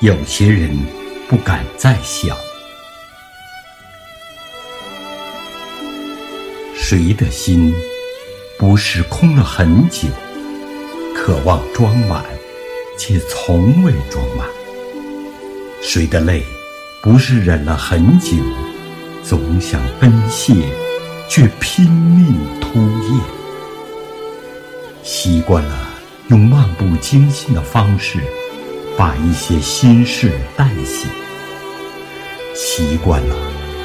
有些人不敢再想。谁的心不是空了很久，渴望装满，却从未装满？谁的泪不是忍了很久，总想奔泻，却拼命突咽？习惯了用漫不经心的方式。把一些心事淡写，习惯了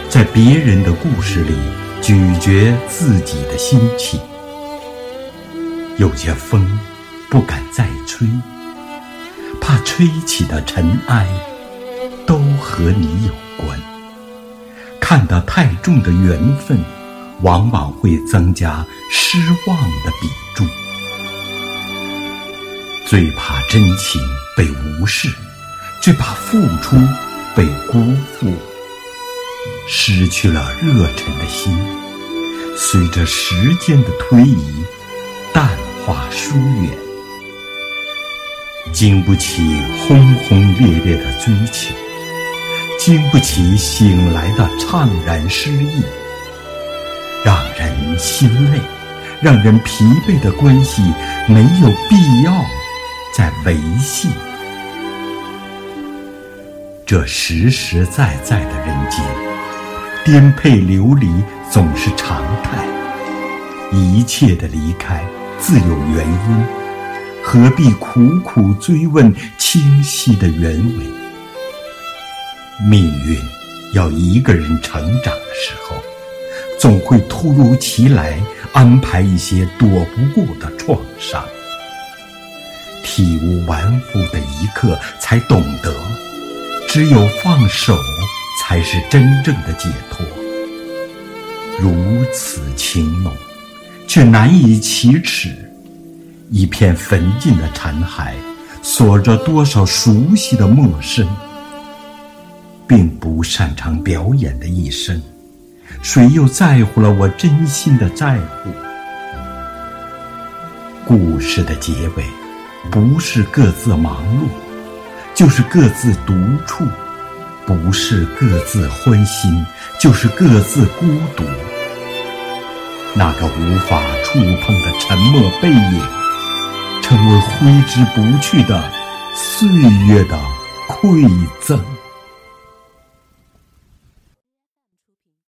在别人的故事里咀嚼自己的心情。有些风不敢再吹，怕吹起的尘埃都和你有关。看得太重的缘分，往往会增加失望的比重。最怕真情被无视，最怕付出被辜负。失去了热忱的心，随着时间的推移，淡化疏远。经不起轰轰烈烈的追求，经不起醒来的怅然失意。让人心累、让人疲惫的关系，没有必要。在维系，这实实在在的人间，颠沛流离总是常态。一切的离开自有原因，何必苦苦追问清晰的原委？命运要一个人成长的时候，总会突如其来安排一些躲不过的创伤。体无完肤的一刻，才懂得，只有放手，才是真正的解脱。如此情浓，却难以启齿。一片焚尽的残骸，锁着多少熟悉的陌生。并不擅长表演的一生，谁又在乎了我真心的在乎？故事的结尾。不是各自忙碌，就是各自独处；不是各自欢心，就是各自孤独。那个无法触碰的沉默背影，成为挥之不去的岁月的馈赠。